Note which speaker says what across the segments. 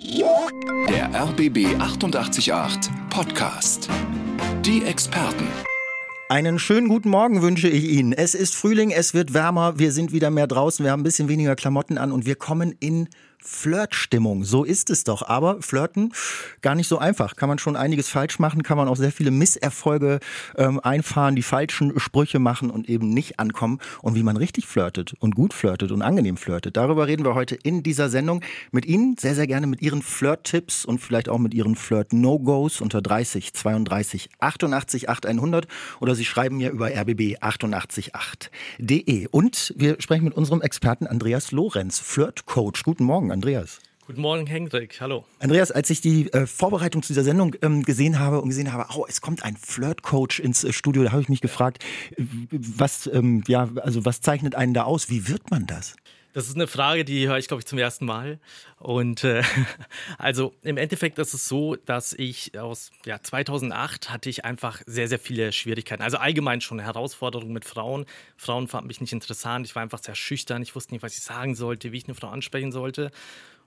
Speaker 1: Der RBB 888 Podcast. Die Experten.
Speaker 2: Einen schönen guten Morgen wünsche ich Ihnen. Es ist Frühling, es wird wärmer, wir sind wieder mehr draußen, wir haben ein bisschen weniger Klamotten an und wir kommen in Flirtstimmung. So ist es doch. Aber Flirten gar nicht so einfach. Kann man schon einiges falsch machen, kann man auch sehr viele Misserfolge ähm, einfahren, die falschen Sprüche machen und eben nicht ankommen. Und wie man richtig flirtet und gut flirtet und angenehm flirtet. Darüber reden wir heute in dieser Sendung mit Ihnen. Sehr, sehr gerne mit Ihren Flirt-Tipps und vielleicht auch mit Ihren Flirt-No-Gos unter 30 32 88 8100 oder Sie schreiben mir über rbb888.de. Und wir sprechen mit unserem Experten Andreas Lorenz, Flirt-Coach. Guten Morgen. Morgen, Andreas.
Speaker 3: Guten Morgen, Hendrik. Hallo.
Speaker 2: Andreas, als ich die äh, Vorbereitung zu dieser Sendung ähm, gesehen habe und gesehen habe, oh, es kommt ein Flirt-Coach ins äh, Studio, da habe ich mich gefragt, was, ähm, ja, also was zeichnet einen da aus? Wie wird man das?
Speaker 3: Das ist eine Frage, die höre ich, glaube ich, zum ersten Mal. Und äh, also im Endeffekt ist es so, dass ich aus ja, 2008 hatte ich einfach sehr, sehr viele Schwierigkeiten. Also allgemein schon Herausforderungen mit Frauen. Frauen fanden mich nicht interessant. Ich war einfach sehr schüchtern. Ich wusste nicht, was ich sagen sollte, wie ich eine Frau ansprechen sollte.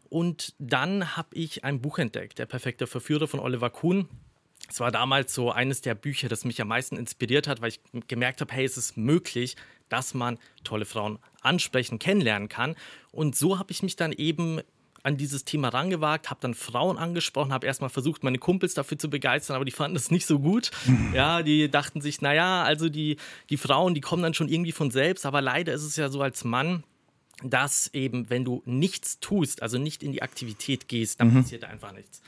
Speaker 3: Und dann habe ich ein Buch entdeckt, Der perfekte Verführer von Oliver Kuhn. Es war damals so eines der Bücher, das mich am meisten inspiriert hat, weil ich gemerkt habe, hey, es ist möglich, dass man tolle Frauen ansprechen, kennenlernen kann. Und so habe ich mich dann eben an dieses Thema rangewagt, habe dann Frauen angesprochen, habe erstmal versucht, meine Kumpels dafür zu begeistern, aber die fanden es nicht so gut. Mhm. Ja, die dachten sich, naja, also die, die Frauen, die kommen dann schon irgendwie von selbst, aber leider ist es ja so als Mann, dass eben, wenn du nichts tust, also nicht in die Aktivität gehst, dann mhm. passiert einfach nichts.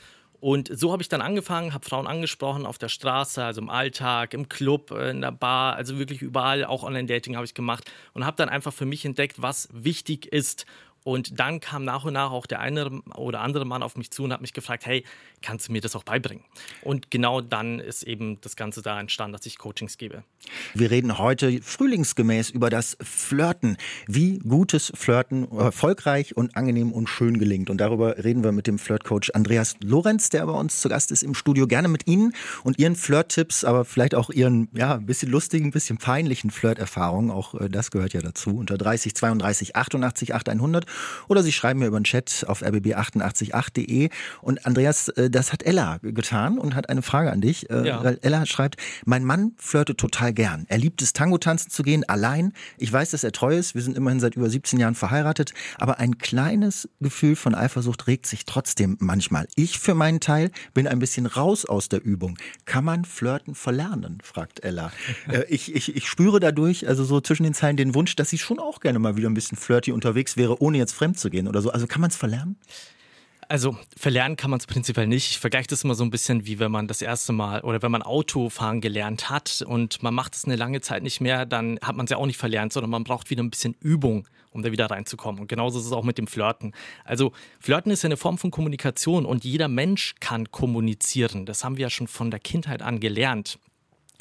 Speaker 3: Und so habe ich dann angefangen, habe Frauen angesprochen auf der Straße, also im Alltag, im Club, in der Bar, also wirklich überall, auch Online-Dating habe ich gemacht und habe dann einfach für mich entdeckt, was wichtig ist und dann kam nach und nach auch der eine oder andere Mann auf mich zu und hat mich gefragt, hey, kannst du mir das auch beibringen? Und genau dann ist eben das Ganze da entstanden, dass ich Coachings gebe.
Speaker 2: Wir reden heute frühlingsgemäß über das Flirten. Wie gutes Flirten erfolgreich und angenehm und schön gelingt. Und darüber reden wir mit dem Flirtcoach Andreas Lorenz, der bei uns zu Gast ist im Studio. Gerne mit Ihnen und Ihren Flirt-Tipps, aber vielleicht auch Ihren, ja, ein bisschen lustigen, ein bisschen peinlichen Flirt-Erfahrungen. Auch äh, das gehört ja dazu. Unter 30 32 88 8100 oder Sie schreiben mir über den Chat auf rbb888.de. Und Andreas, äh, das hat Ella getan und hat eine Frage an dich. Äh, ja. Weil Ella schreibt, mein Mann flirtet total gern. Er liebt es, Tango tanzen zu gehen, allein. Ich weiß, dass er treu ist. Wir sind immerhin seit über 17 Jahren verheiratet. Aber ein kleines Gefühl von Eifersucht regt sich trotzdem manchmal. Ich für meinen Teil bin ein bisschen raus aus der Übung. Kann man Flirten verlernen? fragt Ella. Äh, ich, ich, ich spüre dadurch, also so zwischen den Zeilen, den Wunsch, dass sie schon auch gerne mal wieder ein bisschen flirty unterwegs wäre, ohne jetzt fremd zu gehen oder so. Also kann man es verlernen?
Speaker 3: Also verlernen kann man es prinzipiell nicht. Ich vergleiche das immer so ein bisschen wie wenn man das erste Mal oder wenn man Autofahren gelernt hat und man macht es eine lange Zeit nicht mehr, dann hat man es ja auch nicht verlernt, sondern man braucht wieder ein bisschen Übung, um da wieder reinzukommen. Und genauso ist es auch mit dem Flirten. Also Flirten ist ja eine Form von Kommunikation und jeder Mensch kann kommunizieren. Das haben wir ja schon von der Kindheit an gelernt.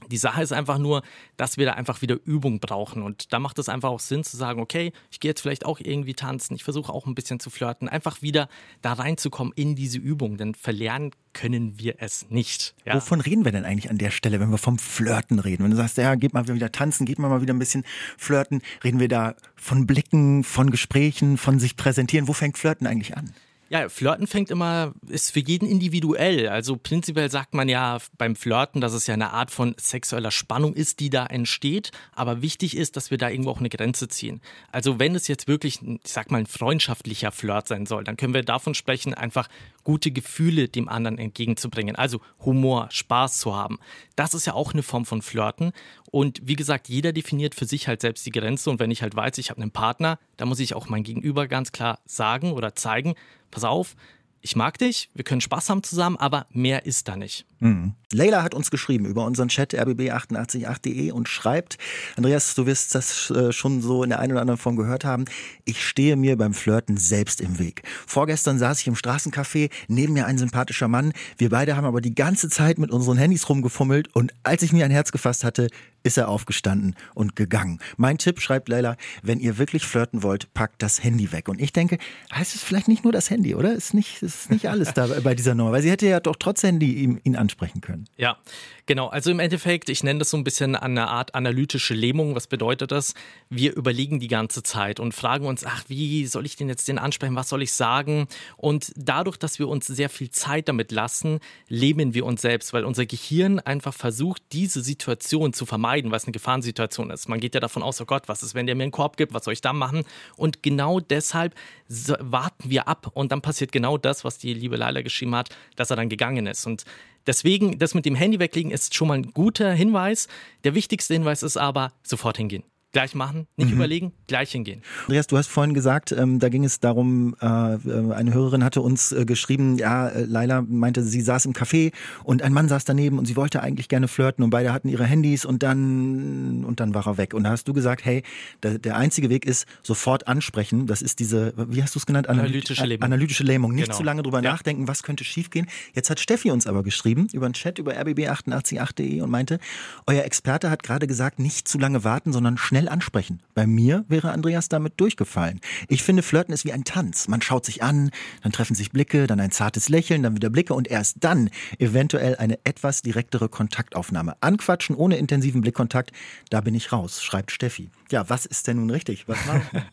Speaker 3: Die Sache ist einfach nur, dass wir da einfach wieder Übung brauchen. Und da macht es einfach auch Sinn zu sagen, okay, ich gehe jetzt vielleicht auch irgendwie tanzen, ich versuche auch ein bisschen zu flirten, einfach wieder da reinzukommen in diese Übung. Denn verlernen können wir es nicht.
Speaker 2: Ja. Wovon reden wir denn eigentlich an der Stelle, wenn wir vom Flirten reden? Wenn du sagst, ja, geht mal wieder tanzen, geht mal wieder ein bisschen flirten, reden wir da von Blicken, von Gesprächen, von sich präsentieren. Wo fängt Flirten eigentlich an?
Speaker 3: Ja, Flirten fängt immer, ist für jeden individuell. Also prinzipiell sagt man ja beim Flirten, dass es ja eine Art von sexueller Spannung ist, die da entsteht. Aber wichtig ist, dass wir da irgendwo auch eine Grenze ziehen. Also wenn es jetzt wirklich, ich sag mal, ein freundschaftlicher Flirt sein soll, dann können wir davon sprechen, einfach gute Gefühle dem anderen entgegenzubringen. Also Humor, Spaß zu haben. Das ist ja auch eine Form von Flirten. Und wie gesagt, jeder definiert für sich halt selbst die Grenze. Und wenn ich halt weiß, ich habe einen Partner, dann muss ich auch mein Gegenüber ganz klar sagen oder zeigen, pass auf, ich mag dich, wir können Spaß haben zusammen, aber mehr ist da nicht.
Speaker 2: Mhm. Leila hat uns geschrieben über unseren Chat rbb888.de und schreibt, Andreas, du wirst das äh, schon so in der einen oder anderen Form gehört haben, ich stehe mir beim Flirten selbst im Weg. Vorgestern saß ich im Straßencafé, neben mir ein sympathischer Mann, wir beide haben aber die ganze Zeit mit unseren Handys rumgefummelt und als ich mir ein Herz gefasst hatte, ist er aufgestanden und gegangen. Mein Tipp, schreibt Leila, wenn ihr wirklich flirten wollt, packt das Handy weg. Und ich denke, heißt es vielleicht nicht nur das Handy, oder? Ist nicht, ist nicht alles da bei dieser Nummer, weil sie hätte ja doch trotz Handy ihn, ihn ansprechen können.
Speaker 3: Ja, genau. Also im Endeffekt, ich nenne das so ein bisschen eine Art analytische Lähmung. Was bedeutet das? Wir überlegen die ganze Zeit und fragen uns, ach, wie soll ich denn jetzt den ansprechen? Was soll ich sagen? Und dadurch, dass wir uns sehr viel Zeit damit lassen, lähmen wir uns selbst, weil unser Gehirn einfach versucht, diese Situation zu vermeiden, weil es eine Gefahrensituation ist. Man geht ja davon aus, oh Gott, was ist, wenn der mir einen Korb gibt? Was soll ich da machen? Und genau deshalb warten wir ab und dann passiert genau das, was die liebe Leila geschrieben hat, dass er dann gegangen ist. Und deswegen, das mit dem Handy weglegen ist schon mal ein guter Hinweis. Der wichtigste Hinweis ist aber, sofort hingehen gleich machen, nicht mhm. überlegen, gleich hingehen.
Speaker 2: Andreas, du hast vorhin gesagt, ähm, da ging es darum, äh, äh eine Hörerin hatte uns äh, geschrieben, ja, äh, Laila meinte, sie saß im Café und ein Mann saß daneben und sie wollte eigentlich gerne flirten und beide hatten ihre Handys und dann und dann war er weg. Und da hast du gesagt, hey, der, der einzige Weg ist sofort ansprechen. Das ist diese, wie hast du es genannt?
Speaker 3: analytische Lähmung.
Speaker 2: Analytische Lähmung. Nicht genau. zu lange drüber ja. nachdenken, was könnte schiefgehen. Jetzt hat Steffi uns aber geschrieben über einen Chat über rbb888.de und meinte, euer Experte hat gerade gesagt, nicht zu lange warten, sondern schnell schnell ansprechen. Bei mir wäre Andreas damit durchgefallen. Ich finde, Flirten ist wie ein Tanz. Man schaut sich an, dann treffen sich Blicke, dann ein zartes Lächeln, dann wieder Blicke und erst dann eventuell eine etwas direktere Kontaktaufnahme. Anquatschen ohne intensiven Blickkontakt, da bin ich raus, schreibt Steffi. Ja, was ist denn nun richtig? Was machen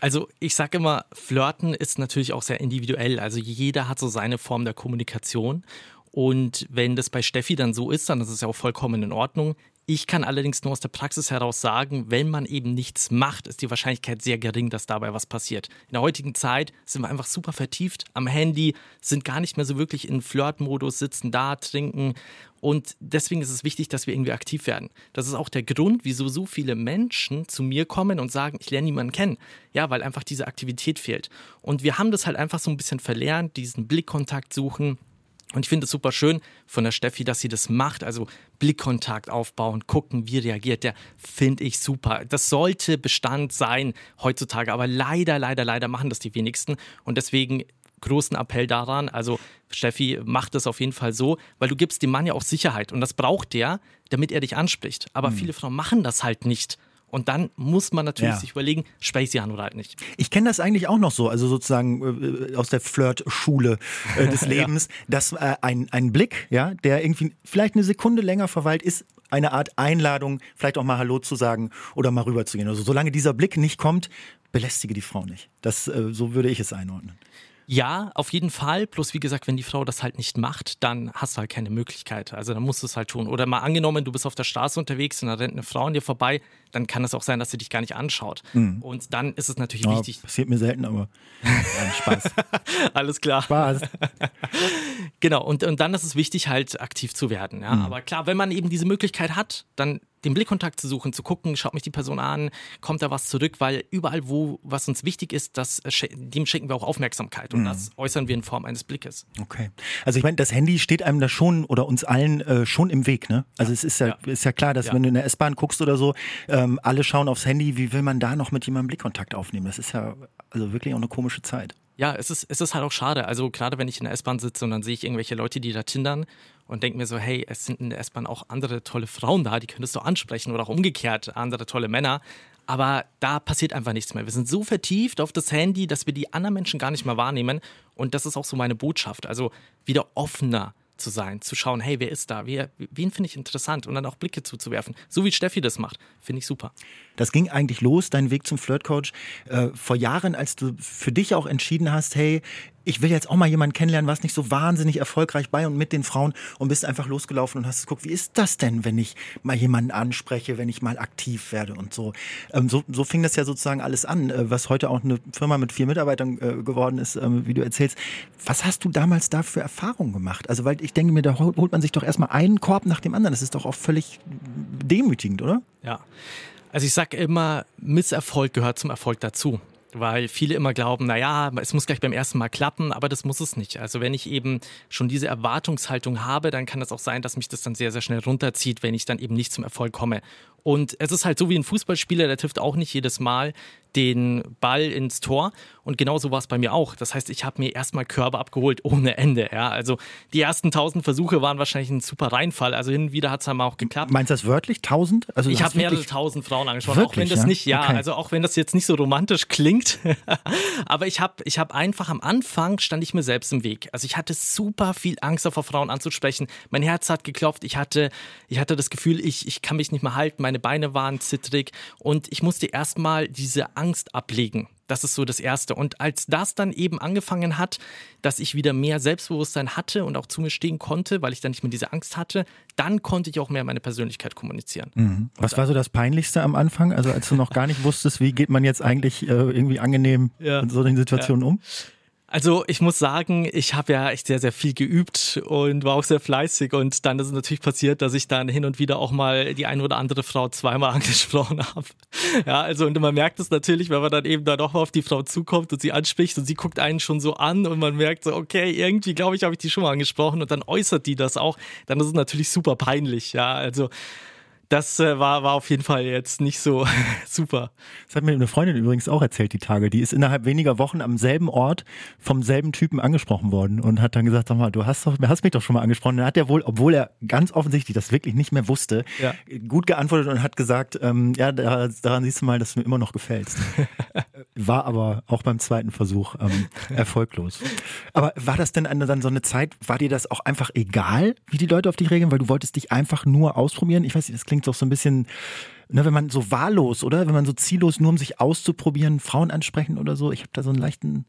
Speaker 3: Also ich sage immer, Flirten ist natürlich auch sehr individuell. Also jeder hat so seine Form der Kommunikation. Und wenn das bei Steffi dann so ist, dann ist es ja auch vollkommen in Ordnung. Ich kann allerdings nur aus der Praxis heraus sagen, wenn man eben nichts macht, ist die Wahrscheinlichkeit sehr gering, dass dabei was passiert. In der heutigen Zeit sind wir einfach super vertieft am Handy, sind gar nicht mehr so wirklich in Flirtmodus, sitzen da, trinken. Und deswegen ist es wichtig, dass wir irgendwie aktiv werden. Das ist auch der Grund, wieso so viele Menschen zu mir kommen und sagen, ich lerne niemanden kennen. Ja, weil einfach diese Aktivität fehlt. Und wir haben das halt einfach so ein bisschen verlernt, diesen Blickkontakt suchen und ich finde es super schön von der Steffi, dass sie das macht. Also Blickkontakt aufbauen, gucken, wie reagiert der, finde ich super. Das sollte Bestand sein heutzutage, aber leider, leider, leider machen das die wenigsten. Und deswegen großen Appell daran. Also Steffi, macht das auf jeden Fall so, weil du gibst dem Mann ja auch Sicherheit und das braucht der, damit er dich anspricht. Aber mhm. viele Frauen machen das halt nicht. Und dann muss man natürlich ja. sich überlegen, spreche ich sie an oder halt nicht.
Speaker 2: Ich kenne das eigentlich auch noch so, also sozusagen äh, aus der Flirt-Schule äh, des Lebens, ja. dass äh, ein, ein Blick, ja, der irgendwie vielleicht eine Sekunde länger verweilt, ist eine Art Einladung, vielleicht auch mal Hallo zu sagen oder mal rüberzugehen. Also solange dieser Blick nicht kommt, belästige die Frau nicht. Das, äh, so würde ich es einordnen.
Speaker 3: Ja, auf jeden Fall. Plus, wie gesagt, wenn die Frau das halt nicht macht, dann hast du halt keine Möglichkeit. Also dann musst du es halt tun. Oder mal angenommen, du bist auf der Straße unterwegs und da rennt eine Frau an dir vorbei, dann kann es auch sein, dass sie dich gar nicht anschaut. Mhm. Und dann ist es natürlich ja, wichtig.
Speaker 2: Passiert mir selten, aber ja, Spaß.
Speaker 3: Alles klar.
Speaker 2: Spaß.
Speaker 3: genau, und, und dann ist es wichtig, halt aktiv zu werden. Ja? Mhm. Aber klar, wenn man eben diese Möglichkeit hat, dann den Blickkontakt zu suchen, zu gucken, schaut mich die Person an, kommt da was zurück, weil überall, wo was uns wichtig ist, das, dem schenken wir auch Aufmerksamkeit und mhm. das äußern wir in Form eines Blickes.
Speaker 2: Okay. Also ich meine, das Handy steht einem da schon oder uns allen äh, schon im Weg, ne? Also ja. es ist ja, ja, ist ja klar, dass ja. wenn du in der S-Bahn guckst oder so, ähm, alle schauen aufs Handy, wie will man da noch mit jemandem Blickkontakt aufnehmen? Das ist ja also wirklich auch eine komische Zeit.
Speaker 3: Ja, es ist, es ist halt auch schade. Also gerade wenn ich in der S-Bahn sitze und dann sehe ich irgendwelche Leute, die da tindern und denke mir so, hey, es sind in der S-Bahn auch andere tolle Frauen da, die könntest du ansprechen oder auch umgekehrt andere tolle Männer. Aber da passiert einfach nichts mehr. Wir sind so vertieft auf das Handy, dass wir die anderen Menschen gar nicht mehr wahrnehmen. Und das ist auch so meine Botschaft. Also wieder offener zu sein, zu schauen, hey, wer ist da? Wer, wen finde ich interessant? Und dann auch Blicke zuzuwerfen. So wie Steffi das macht. Finde ich super.
Speaker 2: Das ging eigentlich los, dein Weg zum Flirtcoach, äh, vor Jahren, als du für dich auch entschieden hast, hey, ich will jetzt auch mal jemanden kennenlernen, was nicht so wahnsinnig erfolgreich bei und mit den Frauen und bist einfach losgelaufen und hast geguckt, wie ist das denn, wenn ich mal jemanden anspreche, wenn ich mal aktiv werde und so. Ähm, so, so fing das ja sozusagen alles an, äh, was heute auch eine Firma mit vier Mitarbeitern äh, geworden ist, äh, wie du erzählst. Was hast du damals da für Erfahrungen gemacht? Also, weil ich denke mir, da holt man sich doch erstmal einen Korb nach dem anderen. Das ist doch auch völlig demütigend, oder?
Speaker 3: Ja. Also ich sage immer, Misserfolg gehört zum Erfolg dazu weil viele immer glauben, naja, es muss gleich beim ersten Mal klappen, aber das muss es nicht. Also wenn ich eben schon diese Erwartungshaltung habe, dann kann es auch sein, dass mich das dann sehr, sehr schnell runterzieht, wenn ich dann eben nicht zum Erfolg komme. Und es ist halt so wie ein Fußballspieler, der trifft auch nicht jedes Mal den Ball ins Tor. Und genauso war es bei mir auch. Das heißt, ich habe mir erstmal Körbe abgeholt ohne Ende. Ja, also die ersten tausend Versuche waren wahrscheinlich ein super Reinfall. Also hin und wieder hat es dann auch geklappt.
Speaker 2: Meinst du das wörtlich? Tausend?
Speaker 3: Also ich habe mehrere tausend Frauen angesprochen. Wirklich, auch wenn das ja? nicht, ja, okay. also auch wenn das jetzt nicht so romantisch klingt. Aber ich habe ich hab einfach am Anfang stand ich mir selbst im Weg. Also ich hatte super viel Angst, vor Frauen anzusprechen. Mein Herz hat geklopft. Ich hatte, ich hatte das Gefühl, ich, ich kann mich nicht mehr halten. Meine Beine waren zittrig und ich musste erstmal diese Angst ablegen. Das ist so das Erste. Und als das dann eben angefangen hat, dass ich wieder mehr Selbstbewusstsein hatte und auch zu mir stehen konnte, weil ich dann nicht mehr diese Angst hatte, dann konnte ich auch mehr meine Persönlichkeit kommunizieren.
Speaker 2: Mhm. Was war so das Peinlichste am Anfang? Also als du noch gar nicht wusstest, wie geht man jetzt eigentlich äh, irgendwie angenehm ja. in so den Situationen ja. um?
Speaker 3: Also ich muss sagen, ich habe ja echt sehr, sehr viel geübt und war auch sehr fleißig. Und dann ist es natürlich passiert, dass ich dann hin und wieder auch mal die eine oder andere Frau zweimal angesprochen habe. Ja, also und man merkt es natürlich, wenn man dann eben da doch mal auf die Frau zukommt und sie anspricht und sie guckt einen schon so an und man merkt so, okay, irgendwie glaube ich, habe ich die schon mal angesprochen und dann äußert die das auch. Dann ist es natürlich super peinlich. Ja, also das äh, war, war auf jeden Fall jetzt nicht so super.
Speaker 2: Das hat mir eine Freundin übrigens auch erzählt, die Tage. Die ist innerhalb weniger Wochen am selben Ort vom selben Typen angesprochen worden und hat dann gesagt, sag mal, du hast, doch, hast mich doch schon mal angesprochen. Dann hat er wohl, obwohl er ganz offensichtlich das wirklich nicht mehr wusste, ja. gut geantwortet und hat gesagt, ähm, ja, daran siehst du mal, dass du mir immer noch gefällst. war aber auch beim zweiten Versuch ähm, erfolglos. Aber war das denn eine, dann so eine Zeit, war dir das auch einfach egal, wie die Leute auf dich reagieren, weil du wolltest dich einfach nur ausprobieren? Ich weiß nicht, das klingt klingt doch so ein bisschen, ne, wenn man so wahllos, oder? Wenn man so ziellos, nur um sich auszuprobieren, Frauen ansprechen oder so. Ich habe da so einen leichten.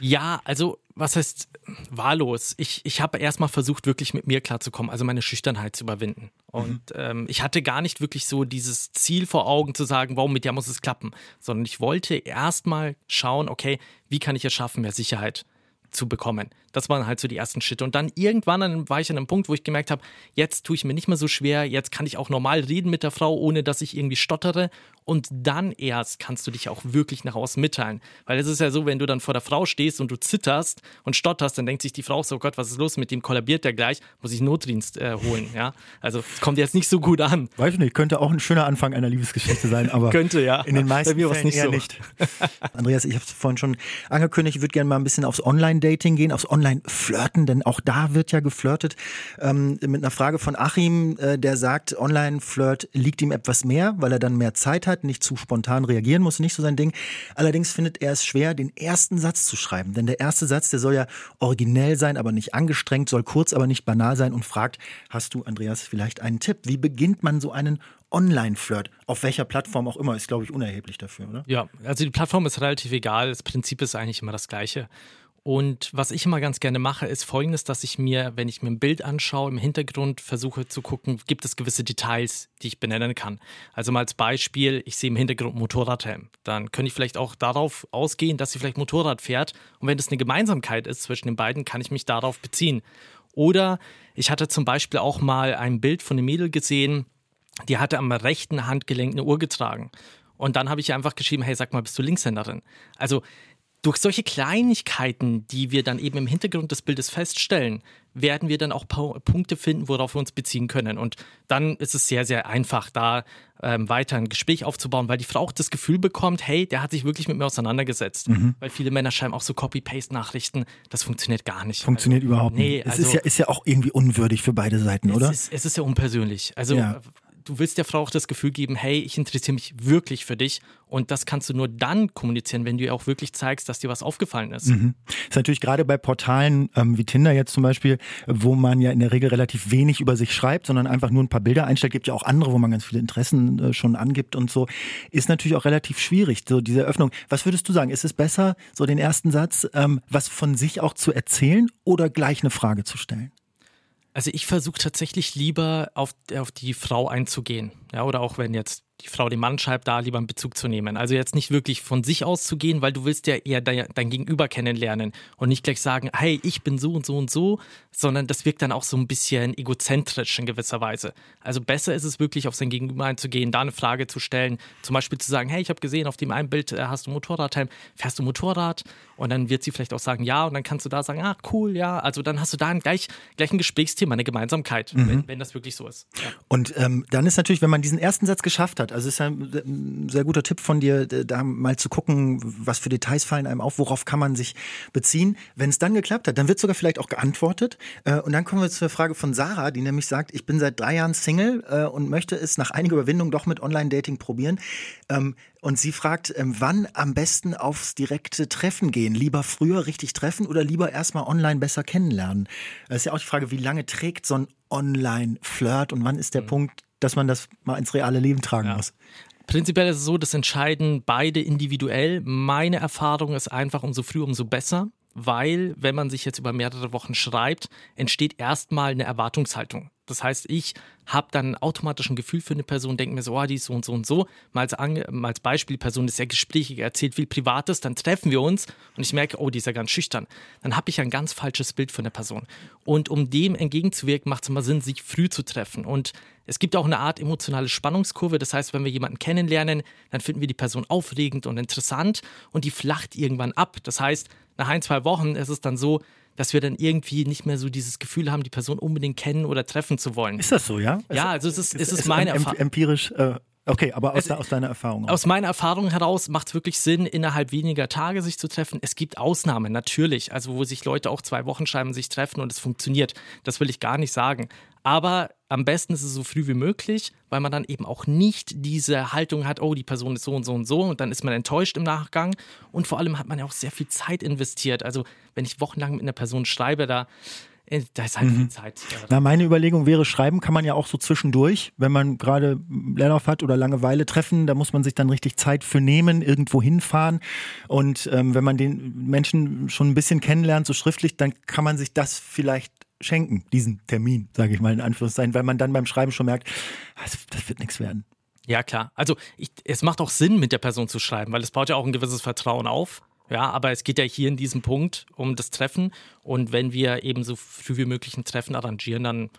Speaker 3: Ja, also was heißt wahllos? Ich, ich habe erstmal versucht, wirklich mit mir klarzukommen, also meine Schüchternheit zu überwinden. Und mhm. ähm, ich hatte gar nicht wirklich so dieses Ziel vor Augen zu sagen, warum mit der muss es klappen, sondern ich wollte erstmal schauen, okay, wie kann ich es schaffen, mehr Sicherheit zu bekommen. Das waren halt so die ersten Schritte. Und dann irgendwann war ich an einem Punkt, wo ich gemerkt habe, jetzt tue ich mir nicht mehr so schwer, jetzt kann ich auch normal reden mit der Frau, ohne dass ich irgendwie stottere. Und dann erst kannst du dich auch wirklich nach außen mitteilen. Weil es ist ja so, wenn du dann vor der Frau stehst und du zitterst und stotterst, dann denkt sich die Frau so, oh Gott, was ist los mit dem? Kollabiert der gleich? Muss ich Notdienst äh, holen? Ja, also es kommt jetzt nicht so gut an.
Speaker 2: Weiß ich nicht, könnte auch ein schöner Anfang einer Liebesgeschichte sein, aber
Speaker 3: könnte ja.
Speaker 2: In den meisten Fällen nicht eher so. nicht. Andreas, ich habe es vorhin schon angekündigt, ich würde gerne mal ein bisschen aufs Online-Dating gehen, aufs Online-Flirten, denn auch da wird ja geflirtet. Ähm, mit einer Frage von Achim, äh, der sagt, Online-Flirt liegt ihm etwas mehr, weil er dann mehr Zeit hat hat, nicht zu spontan reagieren muss, nicht so sein Ding. Allerdings findet er es schwer, den ersten Satz zu schreiben. Denn der erste Satz, der soll ja originell sein, aber nicht angestrengt, soll kurz, aber nicht banal sein und fragt, hast du, Andreas, vielleicht einen Tipp? Wie beginnt man so einen Online-Flirt, auf welcher Plattform auch immer, ist, glaube ich, unerheblich dafür, oder?
Speaker 3: Ja, also die Plattform ist relativ egal. Das Prinzip ist eigentlich immer das gleiche. Und was ich immer ganz gerne mache, ist folgendes, dass ich mir, wenn ich mir ein Bild anschaue, im Hintergrund versuche zu gucken, gibt es gewisse Details, die ich benennen kann. Also mal als Beispiel, ich sehe im Hintergrund Motorradhelm. Dann könnte ich vielleicht auch darauf ausgehen, dass sie vielleicht Motorrad fährt. Und wenn das eine Gemeinsamkeit ist zwischen den beiden, kann ich mich darauf beziehen. Oder ich hatte zum Beispiel auch mal ein Bild von einem Mädel gesehen, die hatte am rechten Handgelenk eine Uhr getragen. Und dann habe ich einfach geschrieben, hey, sag mal, bist du Linkshänderin? Also durch solche Kleinigkeiten, die wir dann eben im Hintergrund des Bildes feststellen, werden wir dann auch Punkte finden, worauf wir uns beziehen können. Und dann ist es sehr, sehr einfach, da ähm, weiter ein Gespräch aufzubauen, weil die Frau auch das Gefühl bekommt, hey, der hat sich wirklich mit mir auseinandergesetzt. Mhm. Weil viele Männer schreiben auch so Copy-Paste-Nachrichten. Das funktioniert gar nicht.
Speaker 2: Funktioniert also, überhaupt nicht. Nee, also, es ist ja, ist ja auch irgendwie unwürdig für beide Seiten, oder?
Speaker 3: Es ist, es ist ja unpersönlich. Also ja du willst der Frau auch das Gefühl geben, hey, ich interessiere mich wirklich für dich. Und das kannst du nur dann kommunizieren, wenn du ihr auch wirklich zeigst, dass dir was aufgefallen ist.
Speaker 2: Mhm. Ist natürlich gerade bei Portalen ähm, wie Tinder jetzt zum Beispiel, wo man ja in der Regel relativ wenig über sich schreibt, sondern einfach nur ein paar Bilder einstellt, gibt ja auch andere, wo man ganz viele Interessen äh, schon angibt und so, ist natürlich auch relativ schwierig, so diese Öffnung. Was würdest du sagen? Ist es besser, so den ersten Satz, ähm, was von sich auch zu erzählen oder gleich eine Frage zu stellen?
Speaker 3: Also ich versuche tatsächlich lieber auf, auf die Frau einzugehen. Ja, oder auch wenn jetzt die Frau den Mann schreibt, da lieber einen Bezug zu nehmen. Also jetzt nicht wirklich von sich auszugehen, weil du willst ja eher dein, dein, Gegenüber kennenlernen und nicht gleich sagen, hey, ich bin so und so und so, sondern das wirkt dann auch so ein bisschen egozentrisch in gewisser Weise. Also besser ist es wirklich, auf sein Gegenüber einzugehen, da eine Frage zu stellen, zum Beispiel zu sagen, hey, ich habe gesehen, auf dem einen Bild äh, hast du Motorradhelm, fährst du Motorrad? Und dann wird sie vielleicht auch sagen, ja, und dann kannst du da sagen, ah, cool, ja. Also dann hast du da gleich, gleich ein Gesprächsthema, eine Gemeinsamkeit, mhm. wenn, wenn, das wirklich so ist. Ja.
Speaker 2: Und ähm, dann ist natürlich, wenn man diesen ersten Satz geschafft hat, Also es ist ein sehr guter Tipp von dir, da mal zu gucken, was für Details fallen einem auf, worauf kann man sich beziehen. Wenn es dann geklappt hat, dann wird sogar vielleicht auch geantwortet. Äh, und dann kommen wir zur Frage von Sarah, die nämlich sagt, ich bin seit drei Jahren Single äh, und möchte es nach einiger Überwindung doch mit Online-Dating probieren. Ähm, und sie fragt, ähm, wann am besten aufs direkte Treffen gehen? Lieber früher richtig treffen oder lieber erstmal online besser kennenlernen? Das ist ja auch die Frage, wie lange trägt so ein Online-Flirt und wann ist der mhm. Punkt, dass man das mal ins reale Leben tragen ja. muss?
Speaker 3: Prinzipiell ist es so, das entscheiden beide individuell. Meine Erfahrung ist einfach, umso früher, umso besser weil wenn man sich jetzt über mehrere Wochen schreibt, entsteht erstmal eine Erwartungshaltung. Das heißt, ich habe dann automatisch ein Gefühl für eine Person, denke mir so, oh, die ist so und so und so. Mal als, als Beispiel, Person ist sehr gesprächig, erzählt viel Privates, dann treffen wir uns und ich merke, oh, die ist ja ganz schüchtern. Dann habe ich ein ganz falsches Bild von der Person. Und um dem entgegenzuwirken, macht es immer Sinn, sich früh zu treffen. Und es gibt auch eine Art emotionale Spannungskurve. Das heißt, wenn wir jemanden kennenlernen, dann finden wir die Person aufregend und interessant und die flacht irgendwann ab. Das heißt, nach ein, zwei Wochen ist es dann so, dass wir dann irgendwie nicht mehr so dieses Gefühl haben, die Person unbedingt kennen oder treffen zu wollen.
Speaker 2: Ist das so, ja?
Speaker 3: Ja, also es ist, es ist meine Erfahrung.
Speaker 2: Empirisch. Äh Okay, aber aus, es, aus deiner Erfahrung.
Speaker 3: Auch. Aus meiner Erfahrung heraus macht es wirklich Sinn, innerhalb weniger Tage sich zu treffen. Es gibt Ausnahmen, natürlich, also wo sich Leute auch zwei Wochen schreiben, sich treffen und es funktioniert. Das will ich gar nicht sagen. Aber am besten ist es so früh wie möglich, weil man dann eben auch nicht diese Haltung hat, oh, die Person ist so und so und so und dann ist man enttäuscht im Nachgang. Und vor allem hat man ja auch sehr viel Zeit investiert. Also wenn ich wochenlang mit einer Person schreibe, da äh, da ist halt mhm. viel Zeit.
Speaker 2: Na, meine Überlegung wäre, schreiben kann man ja auch so zwischendurch, wenn man gerade Leerlauf hat oder Langeweile treffen, da muss man sich dann richtig Zeit für nehmen, irgendwo hinfahren. Und ähm, wenn man den Menschen schon ein bisschen kennenlernt, so schriftlich, dann kann man sich das vielleicht schenken, diesen Termin, sage ich mal in Anführungszeichen, weil man dann beim Schreiben schon merkt, das, das wird nichts werden.
Speaker 3: Ja, klar. Also ich, es macht auch Sinn, mit der Person zu schreiben, weil es baut ja auch ein gewisses Vertrauen auf. Ja, aber es geht ja hier in diesem Punkt um das Treffen. Und wenn wir eben so früh wie möglich ein Treffen arrangieren, dann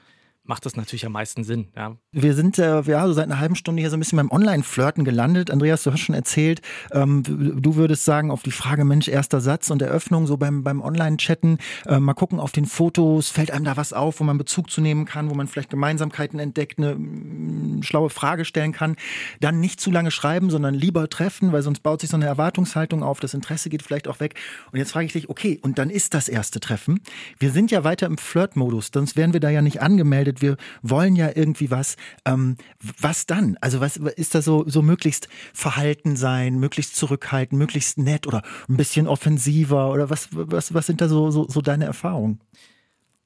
Speaker 3: macht das natürlich am meisten Sinn. Ja.
Speaker 2: Wir sind äh, ja so seit einer halben Stunde hier so ein bisschen beim Online-Flirten gelandet. Andreas, du hast schon erzählt, ähm, du würdest sagen, auf die Frage, Mensch, erster Satz und Eröffnung, so beim, beim Online-Chatten, äh, mal gucken auf den Fotos, fällt einem da was auf, wo man Bezug zu nehmen kann, wo man vielleicht Gemeinsamkeiten entdeckt, eine mm, schlaue Frage stellen kann. Dann nicht zu lange schreiben, sondern lieber treffen, weil sonst baut sich so eine Erwartungshaltung auf, das Interesse geht vielleicht auch weg. Und jetzt frage ich dich, okay, und dann ist das erste Treffen. Wir sind ja weiter im Flirt-Modus, sonst wären wir da ja nicht angemeldet wir wollen ja irgendwie was. Ähm, was dann? Also was ist da so, so möglichst verhalten sein, möglichst zurückhalten, möglichst nett oder ein bisschen offensiver oder was, was, was sind da so, so, so deine Erfahrungen?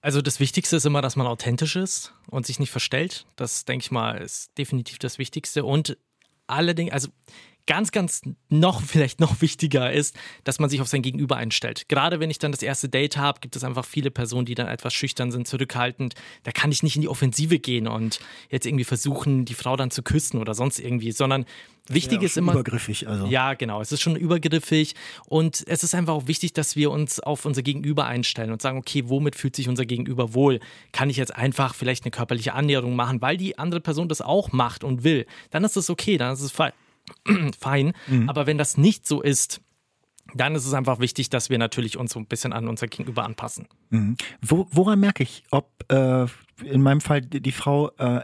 Speaker 3: Also das Wichtigste ist immer, dass man authentisch ist und sich nicht verstellt. Das, denke ich mal, ist definitiv das Wichtigste. Und allerdings, also ganz, ganz noch, vielleicht noch wichtiger ist, dass man sich auf sein Gegenüber einstellt. Gerade wenn ich dann das erste Date habe, gibt es einfach viele Personen, die dann etwas schüchtern sind, zurückhaltend. Da kann ich nicht in die Offensive gehen und jetzt irgendwie versuchen, die Frau dann zu küssen oder sonst irgendwie, sondern wichtig ist immer.
Speaker 2: Übergriffig, also.
Speaker 3: Ja, genau. Es ist schon übergriffig und es ist einfach auch wichtig, dass wir uns auf unser Gegenüber einstellen und sagen, okay, womit fühlt sich unser Gegenüber wohl? Kann ich jetzt einfach vielleicht eine körperliche Annäherung machen, weil die andere Person das auch macht und will? Dann ist es okay, dann ist es fein. Mhm. Aber wenn das nicht so ist, dann ist es einfach wichtig, dass wir natürlich uns so ein bisschen an unser Gegenüber anpassen.
Speaker 2: Mhm. Wo, woran merke ich, ob äh, in meinem Fall die Frau äh,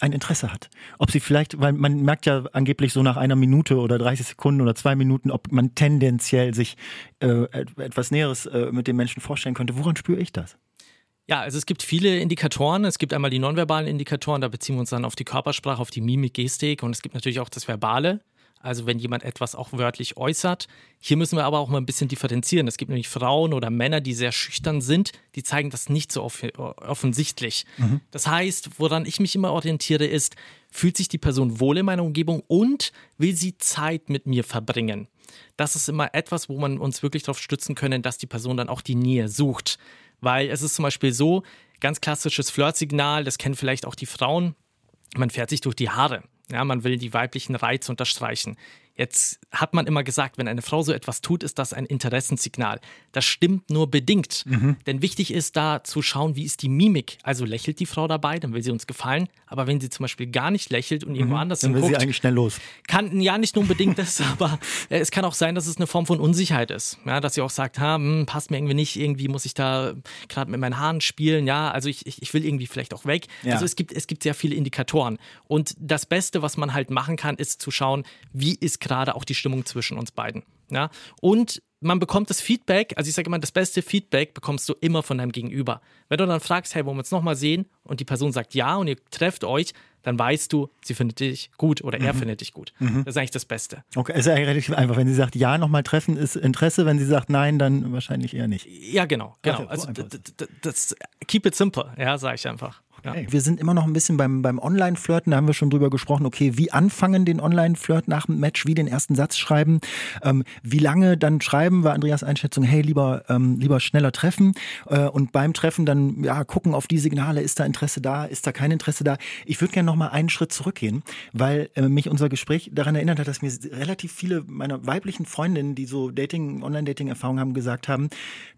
Speaker 2: ein Interesse hat? Ob sie vielleicht, weil man merkt ja angeblich so nach einer Minute oder 30 Sekunden oder zwei Minuten, ob man tendenziell sich äh, etwas Näheres äh, mit dem Menschen vorstellen könnte. Woran spüre ich das?
Speaker 3: Ja, also es gibt viele Indikatoren. Es gibt einmal die nonverbalen Indikatoren, da beziehen wir uns dann auf die Körpersprache, auf die Mimik, Gestik und es gibt natürlich auch das Verbale. Also wenn jemand etwas auch wörtlich äußert. Hier müssen wir aber auch mal ein bisschen differenzieren. Es gibt nämlich Frauen oder Männer, die sehr schüchtern sind, die zeigen das nicht so off offensichtlich. Mhm. Das heißt, woran ich mich immer orientiere, ist, fühlt sich die Person wohl in meiner Umgebung und will sie Zeit mit mir verbringen. Das ist immer etwas, wo man uns wirklich darauf stützen können, dass die Person dann auch die Nähe sucht. Weil es ist zum Beispiel so, ganz klassisches Flirtsignal, das kennen vielleicht auch die Frauen, man fährt sich durch die Haare. Ja, man will die weiblichen Reize unterstreichen. Jetzt hat man immer gesagt, wenn eine Frau so etwas tut, ist das ein Interessenssignal. Das stimmt nur bedingt. Mhm. Denn wichtig ist da zu schauen, wie ist die Mimik. Also lächelt die Frau dabei, dann will sie uns gefallen. Aber wenn sie zum Beispiel gar nicht lächelt und irgendwo mhm. anders
Speaker 2: dann will guckt, sie eigentlich schnell los.
Speaker 3: Kann ja nicht nur unbedingt das, aber äh, es kann auch sein, dass es eine Form von Unsicherheit ist. Ja, dass sie auch sagt, ha, hm, passt mir irgendwie nicht, irgendwie muss ich da gerade mit meinen Haaren spielen. Ja, also ich, ich, ich will irgendwie vielleicht auch weg. Ja. Also es gibt, es gibt sehr viele Indikatoren. Und das Beste, was man halt machen kann, ist zu schauen, wie ist gerade auch die Stimmung zwischen uns beiden. Ja? Und man bekommt das Feedback, also ich sage immer, das beste Feedback bekommst du immer von deinem Gegenüber. Wenn du dann fragst, hey, wollen wir uns nochmal sehen? Und die Person sagt ja und ihr trefft euch, dann weißt du, sie findet dich gut oder er mhm. findet dich gut. Mhm. Das ist eigentlich das Beste.
Speaker 2: Okay, ist eigentlich relativ einfach. Wenn sie sagt ja, nochmal treffen, ist Interesse. Wenn sie sagt nein, dann wahrscheinlich eher nicht.
Speaker 3: Ja, genau, genau. Also, das, keep it simple, ja, sage ich einfach.
Speaker 2: Okay. Wir sind immer noch ein bisschen beim, beim Online-Flirten, da haben wir schon drüber gesprochen, okay, wie anfangen den Online-Flirt nach dem Match, wie den ersten Satz schreiben, ähm, wie lange dann schreiben, war Andreas Einschätzung, hey, lieber, ähm, lieber schneller treffen äh, und beim Treffen dann ja gucken auf die Signale, ist da Interesse da, ist da kein Interesse da. Ich würde gerne noch mal einen Schritt zurückgehen, weil äh, mich unser Gespräch daran erinnert hat, dass mir relativ viele meiner weiblichen Freundinnen, die so Dating, Online-Dating-Erfahrung haben, gesagt haben,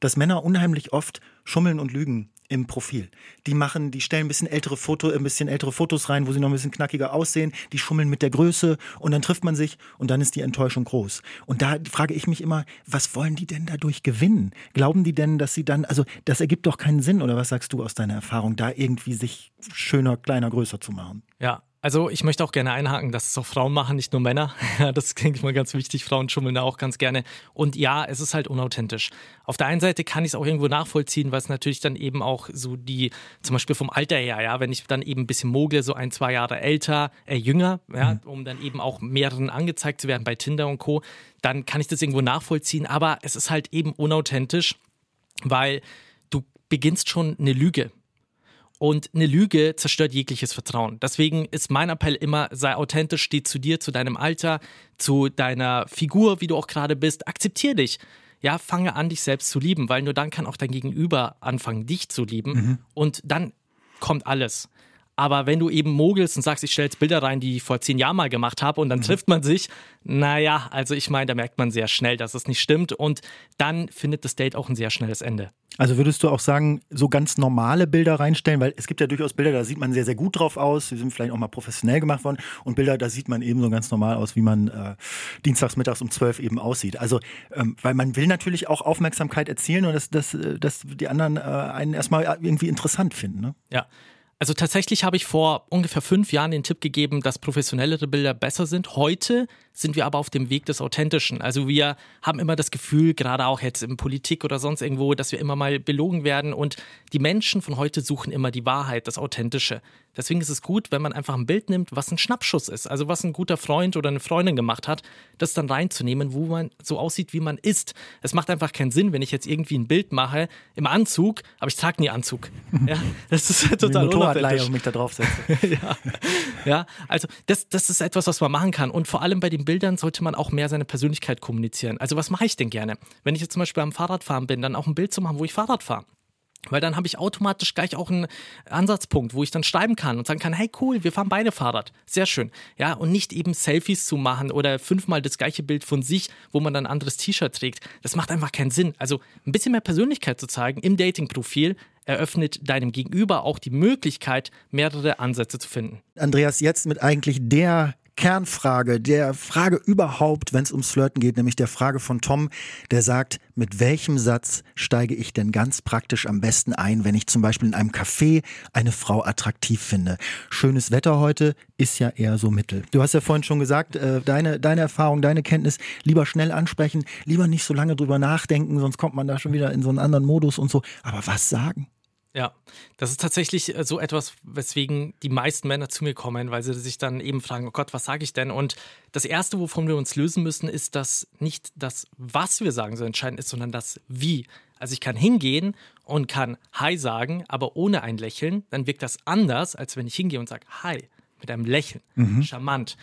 Speaker 2: dass Männer unheimlich oft schummeln und lügen im Profil. Die machen, die stellen ein bisschen ältere Foto, ein bisschen ältere Fotos rein, wo sie noch ein bisschen knackiger aussehen. Die schummeln mit der Größe und dann trifft man sich und dann ist die Enttäuschung groß. Und da frage ich mich immer, was wollen die denn dadurch gewinnen? Glauben die denn, dass sie dann, also das ergibt doch keinen Sinn oder was sagst du aus deiner Erfahrung, da irgendwie sich schöner, kleiner, größer zu machen?
Speaker 3: Ja, also ich möchte auch gerne einhaken, dass es auch Frauen machen, nicht nur Männer. das ist, denke ich mal, ganz wichtig. Frauen schummeln da auch ganz gerne. Und ja, es ist halt unauthentisch. Auf der einen Seite kann ich es auch irgendwo nachvollziehen, weil es natürlich dann eben auch so die, zum Beispiel vom Alter her, ja, wenn ich dann eben ein bisschen mogle, so ein, zwei Jahre älter, äh, jünger, ja, mhm. um dann eben auch mehreren angezeigt zu werden bei Tinder und Co., dann kann ich das irgendwo nachvollziehen. Aber es ist halt eben unauthentisch, weil du beginnst schon eine Lüge und eine Lüge zerstört jegliches Vertrauen. Deswegen ist mein Appell immer, sei authentisch, steh zu dir, zu deinem Alter, zu deiner Figur, wie du auch gerade bist. Akzeptier dich. Ja, fange an, dich selbst zu lieben, weil nur dann kann auch dein Gegenüber anfangen, dich zu lieben. Mhm. Und dann kommt alles. Aber wenn du eben mogelst und sagst, ich stelle jetzt Bilder rein, die ich vor zehn Jahren mal gemacht habe und dann mhm. trifft man sich, naja, also ich meine, da merkt man sehr schnell, dass es nicht stimmt und dann findet das Date auch ein sehr schnelles Ende.
Speaker 2: Also würdest du auch sagen, so ganz normale Bilder reinstellen, weil es gibt ja durchaus Bilder, da sieht man sehr, sehr gut drauf aus, die sind vielleicht auch mal professionell gemacht worden und Bilder, da sieht man eben so ganz normal aus, wie man äh, dienstags mittags um zwölf eben aussieht. Also, ähm, weil man will natürlich auch Aufmerksamkeit erzielen und dass, dass, äh, dass die anderen äh, einen erstmal irgendwie interessant finden. Ne?
Speaker 3: Ja, also tatsächlich habe ich vor ungefähr fünf Jahren den Tipp gegeben, dass professionellere Bilder besser sind. Heute sind wir aber auf dem Weg des Authentischen. Also wir haben immer das Gefühl, gerade auch jetzt in Politik oder sonst irgendwo, dass wir immer mal belogen werden und die Menschen von heute suchen immer die Wahrheit, das Authentische. Deswegen ist es gut, wenn man einfach ein Bild nimmt, was ein Schnappschuss ist, also was ein guter Freund oder eine Freundin gemacht hat, das dann reinzunehmen, wo man so aussieht, wie man ist. Es macht einfach keinen Sinn, wenn ich jetzt irgendwie ein Bild mache im Anzug, aber ich trage nie Anzug. Ja, das ist total
Speaker 2: unauthentisch. und mich da draufsetze.
Speaker 3: ja, ja, also das, das ist etwas, was man machen kann und vor allem bei den Bildern sollte man auch mehr seine Persönlichkeit kommunizieren. Also was mache ich denn gerne? Wenn ich jetzt zum Beispiel am Fahrradfahren bin, dann auch ein Bild zu machen, wo ich Fahrrad fahre. Weil dann habe ich automatisch gleich auch einen Ansatzpunkt, wo ich dann schreiben kann und sagen kann, hey cool, wir fahren beide Fahrrad. Sehr schön. Ja, und nicht eben Selfies zu machen oder fünfmal das gleiche Bild von sich, wo man dann ein anderes T-Shirt trägt. Das macht einfach keinen Sinn. Also ein bisschen mehr Persönlichkeit zu zeigen im Dating-Profil eröffnet deinem Gegenüber auch die Möglichkeit, mehrere Ansätze zu finden.
Speaker 2: Andreas, jetzt mit eigentlich der Kernfrage, der Frage überhaupt, wenn es ums Flirten geht, nämlich der Frage von Tom, der sagt, mit welchem Satz steige ich denn ganz praktisch am besten ein, wenn ich zum Beispiel in einem Café eine Frau attraktiv finde? Schönes Wetter heute ist ja eher so mittel. Du hast ja vorhin schon gesagt, äh, deine, deine Erfahrung, deine Kenntnis, lieber schnell ansprechen, lieber nicht so lange drüber nachdenken, sonst kommt man da schon wieder in so einen anderen Modus und so. Aber was sagen?
Speaker 3: Ja, das ist tatsächlich äh, so etwas, weswegen die meisten Männer zu mir kommen, weil sie sich dann eben fragen, oh Gott, was sage ich denn? Und das Erste, wovon wir uns lösen müssen, ist, dass nicht das, was wir sagen, so entscheidend ist, sondern das Wie. Also ich kann hingehen und kann Hi sagen, aber ohne ein Lächeln, dann wirkt das anders, als wenn ich hingehe und sage Hi mit einem Lächeln. Mhm. Charmant.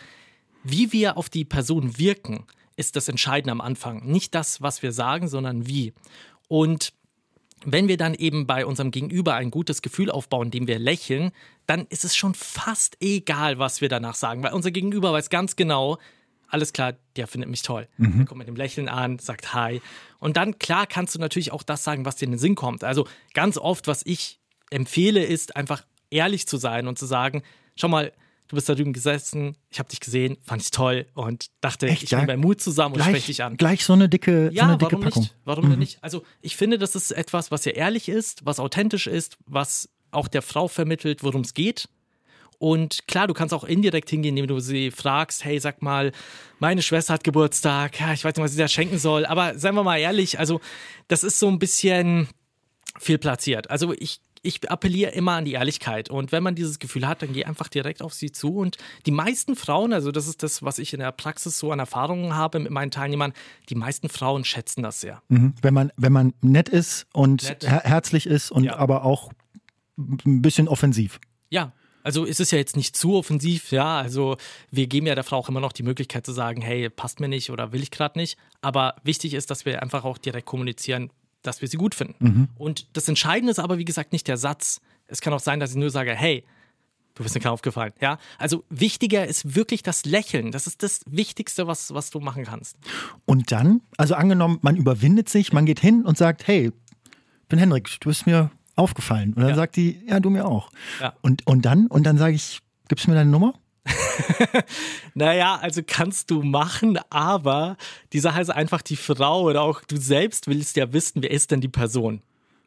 Speaker 3: Wie wir auf die Person wirken, ist das Entscheidende am Anfang. Nicht das, was wir sagen, sondern wie. Und wenn wir dann eben bei unserem Gegenüber ein gutes Gefühl aufbauen, indem wir lächeln, dann ist es schon fast egal, was wir danach sagen, weil unser Gegenüber weiß ganz genau, alles klar, der findet mich toll. Mhm. Der kommt mit dem Lächeln an, sagt Hi. Und dann, klar, kannst du natürlich auch das sagen, was dir in den Sinn kommt. Also ganz oft, was ich empfehle, ist einfach ehrlich zu sein und zu sagen, schau mal, du bist da drüben gesessen, ich habe dich gesehen, fand ich toll und dachte, Echt, ich ja? nehme meinen Mut zusammen und spreche dich an.
Speaker 2: Gleich so eine dicke,
Speaker 3: ja,
Speaker 2: so eine dicke
Speaker 3: warum
Speaker 2: Packung.
Speaker 3: Nicht? Warum mhm. denn nicht? Also ich finde, das ist etwas, was ja ehrlich ist, was authentisch ist, was auch der Frau vermittelt, worum es geht. Und klar, du kannst auch indirekt hingehen, indem du sie fragst, hey, sag mal, meine Schwester hat Geburtstag, ja, ich weiß nicht, was sie da schenken soll. Aber seien wir mal ehrlich, also das ist so ein bisschen viel platziert. Also ich ich appelliere immer an die Ehrlichkeit. Und wenn man dieses Gefühl hat, dann geh einfach direkt auf sie zu. Und die meisten Frauen, also das ist das, was ich in der Praxis so an Erfahrungen habe mit meinen Teilnehmern, die meisten Frauen schätzen das sehr.
Speaker 2: Mhm. Wenn, man, wenn man nett ist und nett. Her herzlich ist und ja. aber auch ein bisschen offensiv.
Speaker 3: Ja, also ist es ja jetzt nicht zu offensiv, ja. Also wir geben ja der Frau auch immer noch die Möglichkeit zu sagen, hey, passt mir nicht oder will ich gerade nicht. Aber wichtig ist, dass wir einfach auch direkt kommunizieren, dass wir sie gut finden. Mhm. Und das Entscheidende ist aber, wie gesagt, nicht der Satz. Es kann auch sein, dass ich nur sage, hey, du bist mir gerade aufgefallen. Ja, also wichtiger ist wirklich das Lächeln. Das ist das Wichtigste, was, was du machen kannst.
Speaker 2: Und dann, also angenommen, man überwindet sich, man geht hin und sagt, hey, ich bin Henrik, du bist mir aufgefallen. Und dann ja. sagt die, ja, du mir auch. Ja. Und, und dann, und dann sage ich, gibst du mir deine Nummer?
Speaker 3: naja, also kannst du machen, aber die Sache ist einfach, die Frau oder auch du selbst willst ja wissen, wer ist denn die Person.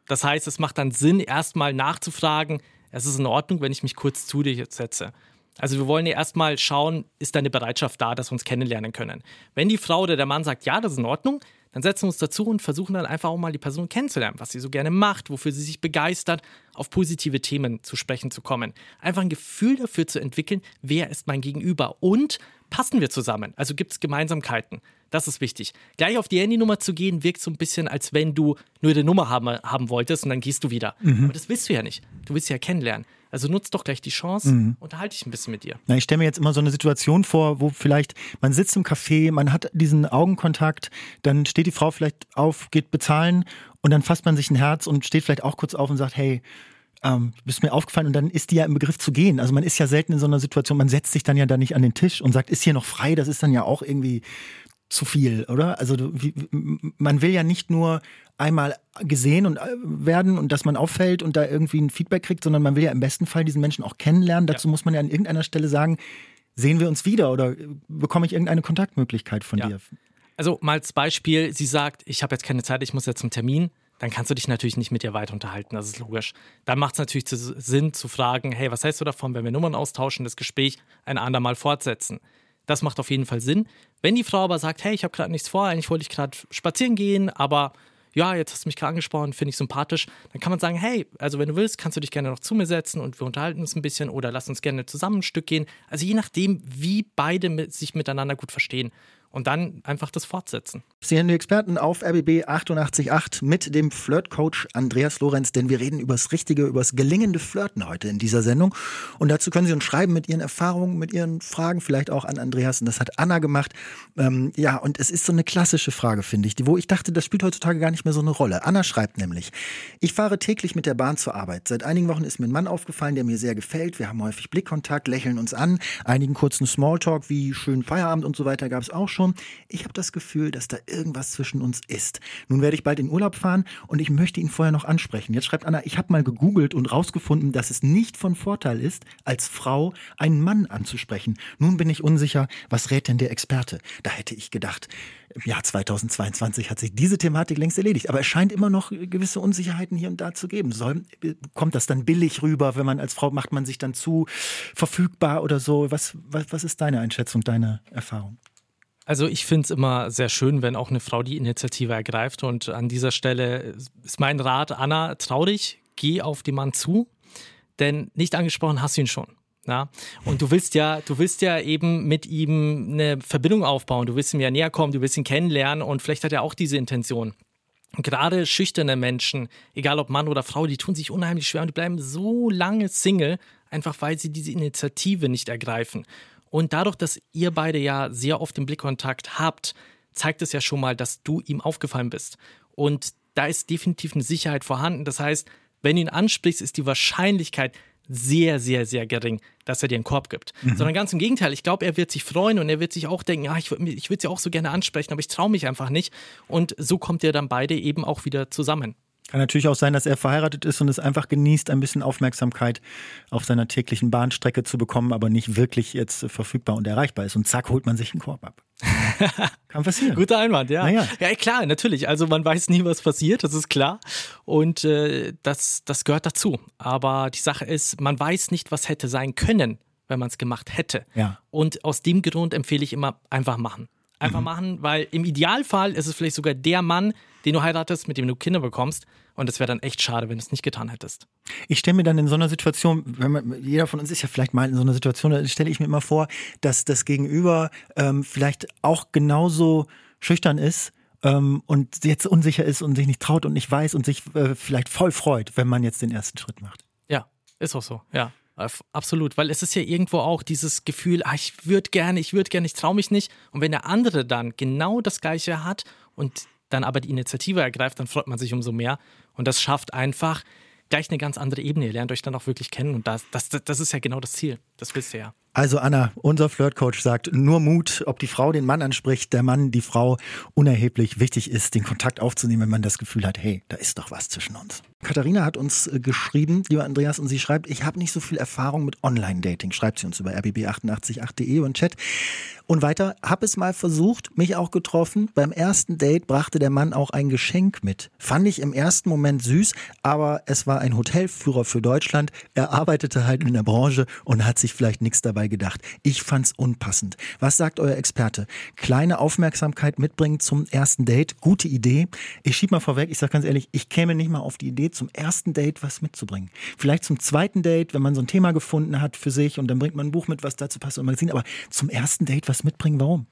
Speaker 3: Das heißt, es macht dann Sinn, erstmal nachzufragen, es ist in Ordnung, wenn ich mich kurz zu dir setze. Also wir wollen ja erstmal schauen, ist deine Bereitschaft da, dass wir uns kennenlernen können. Wenn die Frau oder der Mann sagt, ja, das ist in Ordnung, dann setzen wir uns dazu und versuchen dann einfach auch mal die Person kennenzulernen, was sie so gerne macht, wofür sie sich begeistert, auf positive Themen zu sprechen zu kommen. Einfach ein Gefühl dafür zu entwickeln, wer ist mein Gegenüber und passen wir zusammen? Also gibt es Gemeinsamkeiten? Das ist wichtig. Gleich auf die Handynummer zu gehen, wirkt so ein bisschen, als wenn du nur die Nummer haben, haben wolltest und dann gehst du wieder. Mhm. Aber das willst du ja nicht. Du willst sie ja kennenlernen. Also nutzt doch gleich die Chance, mhm. unterhalte dich ein bisschen mit dir.
Speaker 2: Na, ich stelle mir jetzt immer so eine Situation vor, wo vielleicht man sitzt im Café, man hat diesen Augenkontakt, dann steht die Frau vielleicht auf, geht bezahlen und dann fasst man sich ein Herz und steht vielleicht auch kurz auf und sagt, hey, ähm, bist mir aufgefallen und dann ist die ja im Begriff zu gehen. Also man ist ja selten in so einer Situation, man setzt sich dann ja da nicht an den Tisch und sagt, ist hier noch frei, das ist dann ja auch irgendwie zu viel, oder? Also wie, man will ja nicht nur einmal gesehen und äh, werden und dass man auffällt und da irgendwie ein Feedback kriegt, sondern man will ja im besten Fall diesen Menschen auch kennenlernen. Dazu ja. muss man ja an irgendeiner Stelle sagen, sehen wir uns wieder oder bekomme ich irgendeine Kontaktmöglichkeit von ja. dir?
Speaker 3: Also mal als Beispiel, sie sagt, ich habe jetzt keine Zeit, ich muss jetzt zum Termin, dann kannst du dich natürlich nicht mit ihr weiter unterhalten, das ist logisch. Dann macht es natürlich Sinn zu fragen, hey, was hältst du davon, wenn wir Nummern austauschen, das Gespräch ein andermal fortsetzen? Das macht auf jeden Fall Sinn. Wenn die Frau aber sagt, hey, ich habe gerade nichts vor, eigentlich wollte ich gerade spazieren gehen, aber ja, jetzt hast du mich gerade angesprochen, finde ich sympathisch, dann kann man sagen, hey, also wenn du willst, kannst du dich gerne noch zu mir setzen und wir unterhalten uns ein bisschen oder lass uns gerne zusammen ein Stück gehen. Also je nachdem, wie beide mit, sich miteinander gut verstehen und dann einfach das fortsetzen.
Speaker 2: Sie hören die Experten auf RBB 888 mit dem Flirt-Coach Andreas Lorenz, denn wir reden über das richtige, über das gelingende Flirten heute in dieser Sendung. Und dazu können Sie uns schreiben mit Ihren Erfahrungen, mit Ihren Fragen, vielleicht auch an Andreas. Und das hat Anna gemacht. Ähm, ja, und es ist so eine klassische Frage, finde ich, wo ich dachte, das spielt heutzutage gar nicht mehr so eine Rolle. Anna schreibt nämlich, ich fahre täglich mit der Bahn zur Arbeit. Seit einigen Wochen ist mir ein Mann aufgefallen, der mir sehr gefällt. Wir haben häufig Blickkontakt, lächeln uns an. Einigen kurzen Smalltalk wie schönen Feierabend und so weiter gab es auch schon schon, ich habe das Gefühl, dass da irgendwas zwischen uns ist. Nun werde ich bald in Urlaub fahren und ich möchte ihn vorher noch ansprechen. Jetzt schreibt Anna, ich habe mal gegoogelt und rausgefunden, dass es nicht von Vorteil ist, als Frau einen Mann anzusprechen. Nun bin ich unsicher, was rät denn der Experte? Da hätte ich gedacht, im Jahr 2022 hat sich diese Thematik längst erledigt. Aber es scheint immer noch gewisse Unsicherheiten hier und da zu geben. Soll, kommt das dann billig rüber, wenn man als Frau macht man sich dann zu verfügbar oder so? Was, was, was ist deine Einschätzung, deine Erfahrung?
Speaker 3: Also ich finde es immer sehr schön, wenn auch eine Frau die Initiative ergreift. Und an dieser Stelle ist mein Rat, Anna, trau dich, geh auf den Mann zu, denn nicht angesprochen hast du ihn schon. Ja? Und du willst ja, du willst ja eben mit ihm eine Verbindung aufbauen, du willst ihm ja näher kommen, du willst ihn kennenlernen und vielleicht hat er auch diese Intention. Und gerade schüchterne Menschen, egal ob Mann oder Frau, die tun sich unheimlich schwer und die bleiben so lange Single, einfach weil sie diese Initiative nicht ergreifen. Und dadurch, dass ihr beide ja sehr oft den Blickkontakt habt, zeigt es ja schon mal, dass du ihm aufgefallen bist. Und da ist definitiv eine Sicherheit vorhanden. Das heißt, wenn du ihn ansprichst, ist die Wahrscheinlichkeit sehr, sehr, sehr gering, dass er dir einen Korb gibt. Mhm. Sondern ganz im Gegenteil, ich glaube, er wird sich freuen und er wird sich auch denken, ah, ich, ich würde sie auch so gerne ansprechen, aber ich traue mich einfach nicht. Und so kommt ihr dann beide eben auch wieder zusammen.
Speaker 2: Kann natürlich auch sein, dass er verheiratet ist und es einfach genießt, ein bisschen Aufmerksamkeit auf seiner täglichen Bahnstrecke zu bekommen, aber nicht wirklich jetzt verfügbar und erreichbar ist. Und zack, holt man sich einen Korb ab.
Speaker 3: Kann passieren. Guter Einwand, ja. Naja. Ja, klar, natürlich. Also man weiß nie, was passiert, das ist klar. Und äh, das, das gehört dazu. Aber die Sache ist, man weiß nicht, was hätte sein können, wenn man es gemacht hätte.
Speaker 2: Ja.
Speaker 3: Und aus dem Grund empfehle ich immer, einfach machen. Einfach mhm. machen, weil im Idealfall ist es vielleicht sogar der Mann, den du heiratest, mit dem du Kinder bekommst. Und es wäre dann echt schade, wenn du es nicht getan hättest.
Speaker 2: Ich stelle mir dann in so einer Situation, wenn man, jeder von uns ist ja vielleicht mal in so einer Situation, da stelle ich mir immer vor, dass das Gegenüber ähm, vielleicht auch genauso schüchtern ist ähm, und jetzt unsicher ist und sich nicht traut und nicht weiß und sich äh, vielleicht voll freut, wenn man jetzt den ersten Schritt macht.
Speaker 3: Ja, ist auch so, ja. Absolut, weil es ist ja irgendwo auch dieses Gefühl, ah, ich würde gerne, ich würde gerne, ich traue mich nicht. Und wenn der andere dann genau das Gleiche hat und dann aber die Initiative ergreift, dann freut man sich umso mehr. Und das schafft einfach gleich eine ganz andere Ebene. Ihr lernt euch dann auch wirklich kennen. Und das, das, das ist ja genau das Ziel. Das wisst ihr ja.
Speaker 2: Also Anna, unser Flirtcoach sagt, nur Mut, ob die Frau den Mann anspricht, der Mann die Frau, unerheblich wichtig ist, den Kontakt aufzunehmen, wenn man das Gefühl hat, hey, da ist doch was zwischen uns. Katharina hat uns äh, geschrieben, lieber Andreas, und sie schreibt, ich habe nicht so viel Erfahrung mit Online-Dating, schreibt sie uns über rbb888.de und Chat. Und weiter, hab es mal versucht, mich auch getroffen. Beim ersten Date brachte der Mann auch ein Geschenk mit. Fand ich im ersten Moment süß, aber es war ein Hotelführer für Deutschland. Er arbeitete halt in der Branche und hat sich vielleicht nichts dabei gedacht. Ich fand's unpassend. Was sagt euer Experte? Kleine Aufmerksamkeit mitbringen zum ersten Date, gute Idee. Ich schieb mal vorweg, ich sag ganz ehrlich, ich käme nicht mal auf die Idee, zum ersten Date was mitzubringen. Vielleicht zum zweiten Date, wenn man so ein Thema gefunden hat für sich und dann bringt man ein Buch mit, was dazu passt und Magazin, aber zum ersten Date was mitbringen, warum?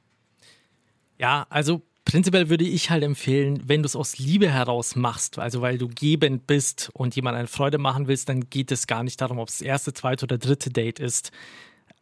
Speaker 3: Ja, also Prinzipiell würde ich halt empfehlen, wenn du es aus Liebe heraus machst, also weil du gebend bist und jemand eine Freude machen willst, dann geht es gar nicht darum, ob es das erste, zweite oder dritte Date ist.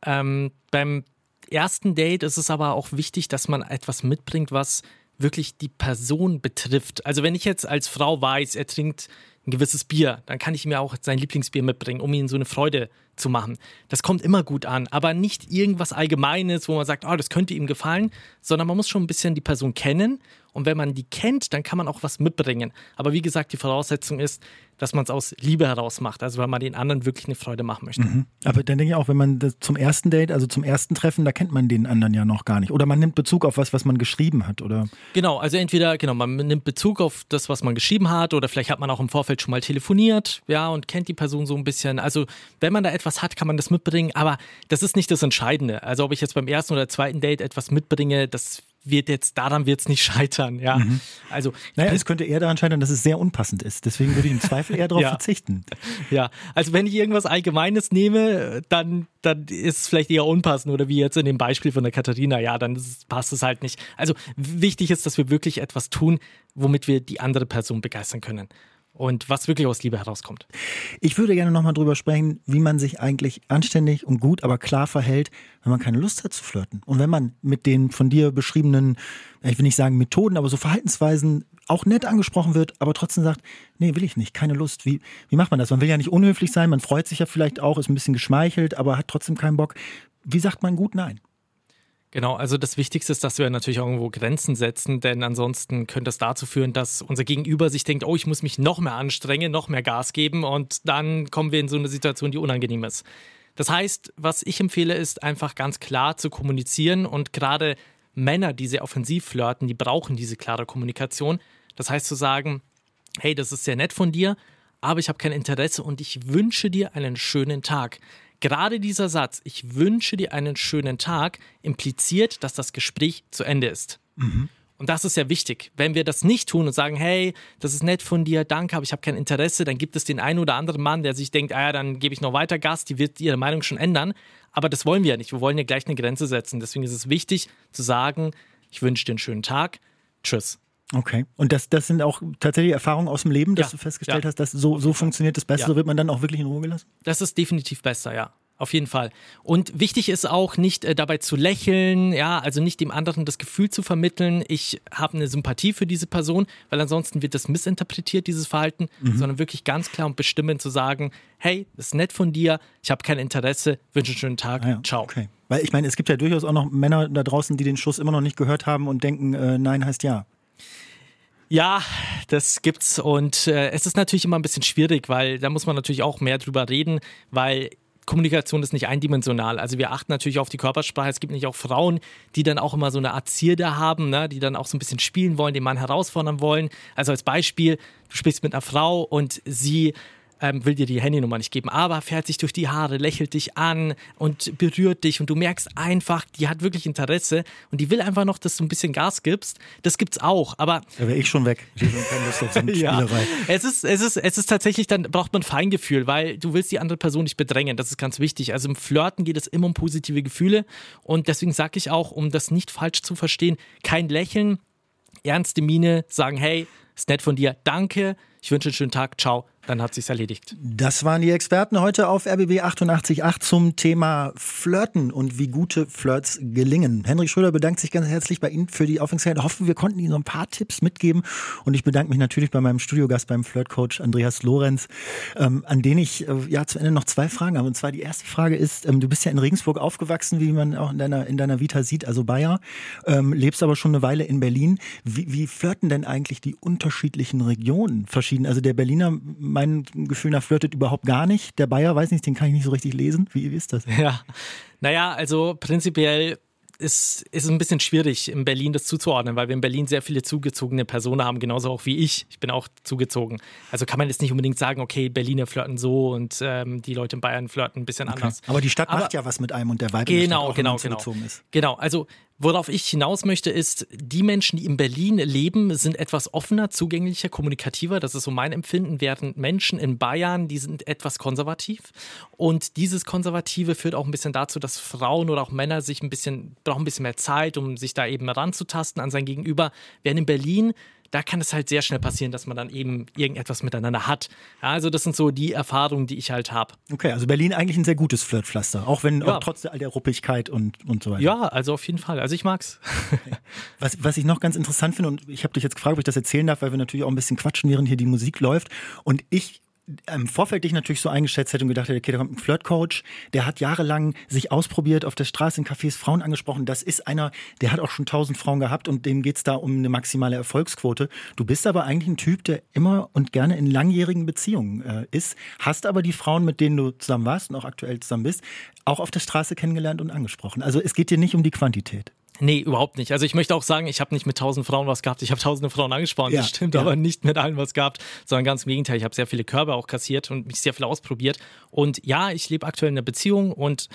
Speaker 3: Ähm, beim ersten Date ist es aber auch wichtig, dass man etwas mitbringt, was wirklich die Person betrifft. Also wenn ich jetzt als Frau weiß, er trinkt ein gewisses Bier, dann kann ich mir auch sein Lieblingsbier mitbringen, um ihm so eine Freude zu machen. Das kommt immer gut an, aber nicht irgendwas Allgemeines, wo man sagt, oh, das könnte ihm gefallen, sondern man muss schon ein bisschen die Person kennen und wenn man die kennt, dann kann man auch was mitbringen. Aber wie gesagt, die Voraussetzung ist, dass man es aus Liebe heraus macht, also weil man den anderen wirklich eine Freude machen möchte. Mhm.
Speaker 2: Aber dann denke ich auch, wenn man das zum ersten Date, also zum ersten Treffen, da kennt man den anderen ja noch gar nicht. Oder man nimmt Bezug auf was, was man geschrieben hat, oder?
Speaker 3: Genau, also entweder, genau, man nimmt Bezug auf das, was man geschrieben hat, oder vielleicht hat man auch im Vorfeld schon mal telefoniert, ja, und kennt die Person so ein bisschen. Also, wenn man da etwas hat, kann man das mitbringen, aber das ist nicht das Entscheidende. Also, ob ich jetzt beim ersten oder zweiten Date etwas mitbringe, das wird jetzt, daran wird es nicht scheitern, ja. Mhm.
Speaker 2: Also, naja, es könnte eher daran scheitern, dass es sehr unpassend ist. Deswegen würde ich im Zweifel eher darauf ja. verzichten.
Speaker 3: Ja, also wenn ich irgendwas Allgemeines nehme, dann, dann ist es vielleicht eher unpassend oder wie jetzt in dem Beispiel von der Katharina, ja, dann ist, passt es halt nicht. Also wichtig ist, dass wir wirklich etwas tun, womit wir die andere Person begeistern können und was wirklich aus Liebe herauskommt.
Speaker 2: Ich würde gerne nochmal drüber sprechen, wie man sich eigentlich anständig und gut, aber klar verhält, wenn man keine Lust hat zu flirten. Und wenn man mit den von dir beschriebenen, ich will nicht sagen Methoden, aber so Verhaltensweisen auch nett angesprochen wird, aber trotzdem sagt, nee, will ich nicht, keine Lust. Wie, wie macht man das? Man will ja nicht unhöflich sein, man freut sich ja vielleicht auch, ist ein bisschen geschmeichelt, aber hat trotzdem keinen Bock. Wie sagt man gut Nein?
Speaker 3: Genau, also das Wichtigste ist, dass wir natürlich irgendwo Grenzen setzen, denn ansonsten könnte es dazu führen, dass unser Gegenüber sich denkt, oh, ich muss mich noch mehr anstrengen, noch mehr Gas geben und dann kommen wir in so eine Situation, die unangenehm ist. Das heißt, was ich empfehle, ist einfach ganz klar zu kommunizieren und gerade Männer, die sehr offensiv flirten, die brauchen diese klare Kommunikation. Das heißt zu sagen, hey, das ist sehr nett von dir, aber ich habe kein Interesse und ich wünsche dir einen schönen Tag. Gerade dieser Satz, ich wünsche dir einen schönen Tag, impliziert, dass das Gespräch zu Ende ist. Mhm. Und das ist ja wichtig. Wenn wir das nicht tun und sagen, hey, das ist nett von dir, danke, aber ich habe kein Interesse, dann gibt es den einen oder anderen Mann, der sich denkt, ah ja, dann gebe ich noch weiter Gas, die wird ihre Meinung schon ändern. Aber das wollen wir ja nicht. Wir wollen ja gleich eine Grenze setzen. Deswegen ist es wichtig zu sagen, ich wünsche dir einen schönen Tag. Tschüss.
Speaker 2: Okay. Und das, das sind auch tatsächlich Erfahrungen aus dem Leben, dass ja, du festgestellt ja. hast, dass so, so funktioniert das besser, so wird man dann auch wirklich in Ruhe gelassen?
Speaker 3: Das ist definitiv besser, ja. Auf jeden Fall. Und wichtig ist auch nicht äh, dabei zu lächeln, ja, also nicht dem anderen das Gefühl zu vermitteln, ich habe eine Sympathie für diese Person, weil ansonsten wird das missinterpretiert, dieses Verhalten, mhm. sondern wirklich ganz klar und bestimmend zu sagen, hey, das ist nett von dir, ich habe kein Interesse, wünsche einen schönen Tag, ah ja, ciao.
Speaker 2: Okay. Weil ich meine, es gibt ja durchaus auch noch Männer da draußen, die den Schuss immer noch nicht gehört haben und denken, äh, nein heißt ja.
Speaker 3: Ja, das gibt's und äh, es ist natürlich immer ein bisschen schwierig, weil da muss man natürlich auch mehr drüber reden, weil Kommunikation ist nicht eindimensional. Also wir achten natürlich auf die Körpersprache. Es gibt nicht auch Frauen, die dann auch immer so eine Art Zierde haben, ne? die dann auch so ein bisschen spielen wollen, den Mann herausfordern wollen. Also als Beispiel, du sprichst mit einer Frau und sie ähm, will dir die Handynummer nicht geben, aber fährt sich durch die Haare, lächelt dich an und berührt dich und du merkst einfach, die hat wirklich Interesse und die will einfach noch, dass du ein bisschen Gas gibst. Das gibt's auch, aber
Speaker 2: da wäre ich schon weg. Ich keine Lust auf so
Speaker 3: ja, es ist, es ist, es ist tatsächlich, dann braucht man Feingefühl, weil du willst die andere Person nicht bedrängen. Das ist ganz wichtig. Also im Flirten geht es immer um positive Gefühle und deswegen sage ich auch, um das nicht falsch zu verstehen, kein Lächeln, ernste Miene, sagen, hey, ist nett von dir, danke, ich wünsche einen schönen Tag, ciao dann hat sich's erledigt.
Speaker 2: Das waren die Experten heute auf RBB 888 zum Thema Flirten und wie gute Flirts gelingen. Henrik Schröder bedankt sich ganz herzlich bei Ihnen für die Aufmerksamkeit. Hoffen, wir konnten Ihnen so ein paar Tipps mitgeben. Und ich bedanke mich natürlich bei meinem Studiogast, beim Flirtcoach Andreas Lorenz, ähm, an den ich äh, ja zu Ende noch zwei Fragen habe. Und zwar die erste Frage ist, ähm, du bist ja in Regensburg aufgewachsen, wie man auch in deiner, in deiner Vita sieht, also Bayer, ähm, lebst aber schon eine Weile in Berlin. Wie, wie flirten denn eigentlich die unterschiedlichen Regionen verschieden? Also der Berliner mein Gefühl nach flirtet überhaupt gar nicht. Der Bayer, weiß nicht, den kann ich nicht so richtig lesen. Wie, wie ist das?
Speaker 3: Ja, naja, also prinzipiell ist, ist ein bisschen schwierig, in Berlin das zuzuordnen, weil wir in Berlin sehr viele zugezogene Personen haben, genauso auch wie ich. Ich bin auch zugezogen. Also kann man jetzt nicht unbedingt sagen, okay, Berliner flirten so und ähm, die Leute in Bayern flirten ein bisschen okay. anders.
Speaker 2: Aber die Stadt Aber, macht ja was mit einem und der Vibe
Speaker 3: genau, genau, genau. ist. Genau, also Worauf ich hinaus möchte, ist, die Menschen, die in Berlin leben, sind etwas offener, zugänglicher, kommunikativer. Das ist so mein Empfinden, während Menschen in Bayern, die sind etwas konservativ. Und dieses Konservative führt auch ein bisschen dazu, dass Frauen oder auch Männer sich ein bisschen, brauchen ein bisschen mehr Zeit, um sich da eben ranzutasten an sein Gegenüber. Während in Berlin da kann es halt sehr schnell passieren, dass man dann eben irgendetwas miteinander hat. Ja, also das sind so die Erfahrungen, die ich halt habe.
Speaker 2: Okay, also Berlin eigentlich ein sehr gutes Flirtpflaster, auch wenn ja. auch trotz all der Ruppigkeit und, und so weiter.
Speaker 3: Ja, also auf jeden Fall. Also ich mag's.
Speaker 2: was, was ich noch ganz interessant finde, und ich habe dich jetzt gefragt, ob ich das erzählen darf, weil wir natürlich auch ein bisschen quatschen, während hier die Musik läuft. Und ich im Vorfeld dich natürlich so eingeschätzt hätte und gedacht hätte, okay, da kommt ein Flirtcoach, der hat jahrelang sich ausprobiert, auf der Straße in Cafés Frauen angesprochen. Das ist einer, der hat auch schon tausend Frauen gehabt und dem geht's da um eine maximale Erfolgsquote. Du bist aber eigentlich ein Typ, der immer und gerne in langjährigen Beziehungen äh, ist, hast aber die Frauen, mit denen du zusammen warst und auch aktuell zusammen bist, auch auf der Straße kennengelernt und angesprochen. Also es geht dir nicht um die Quantität.
Speaker 3: Nee, überhaupt nicht. Also ich möchte auch sagen, ich habe nicht mit tausend Frauen was gehabt. Ich habe tausende Frauen angesprochen, ja, das stimmt, ja. aber nicht mit allen was gehabt, sondern ganz im Gegenteil. Ich habe sehr viele Körbe auch kassiert und mich sehr viel ausprobiert. Und ja, ich lebe aktuell in einer Beziehung und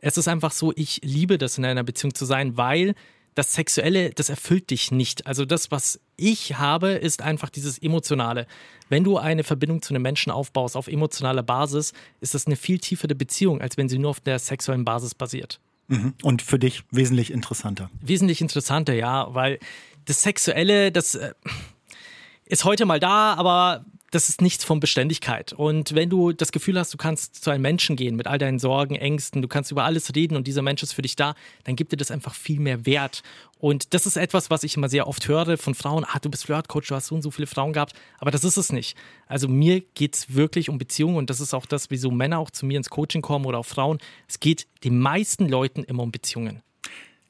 Speaker 3: es ist einfach so, ich liebe das in einer Beziehung zu sein, weil das Sexuelle, das erfüllt dich nicht. Also das, was ich habe, ist einfach dieses Emotionale. Wenn du eine Verbindung zu einem Menschen aufbaust auf emotionaler Basis, ist das eine viel tiefere Beziehung, als wenn sie nur auf der sexuellen Basis basiert.
Speaker 2: Mhm. Und für dich wesentlich interessanter.
Speaker 3: Wesentlich interessanter, ja, weil das Sexuelle, das äh, ist heute mal da, aber das ist nichts von Beständigkeit. Und wenn du das Gefühl hast, du kannst zu einem Menschen gehen mit all deinen Sorgen, Ängsten, du kannst über alles reden und dieser Mensch ist für dich da, dann gibt dir das einfach viel mehr Wert. Und das ist etwas, was ich immer sehr oft höre von Frauen, ah, du bist Flirtcoach, du hast so und so viele Frauen gehabt, aber das ist es nicht. Also mir geht es wirklich um Beziehungen und das ist auch das, wieso Männer auch zu mir ins Coaching kommen oder auch Frauen. Es geht den meisten Leuten immer um Beziehungen.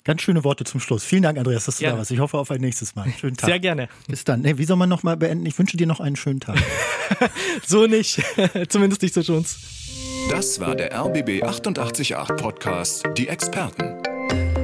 Speaker 2: Ganz schöne Worte zum Schluss. Vielen Dank, Andreas, dass du gerne. da warst. Ich hoffe auf ein nächstes Mal. Schönen Tag.
Speaker 3: Sehr gerne.
Speaker 2: Bis dann. Nee, wie soll man nochmal beenden? Ich wünsche dir noch einen schönen Tag.
Speaker 3: so nicht. Zumindest nicht so uns.
Speaker 1: Das war der RBB 888 Podcast, die Experten.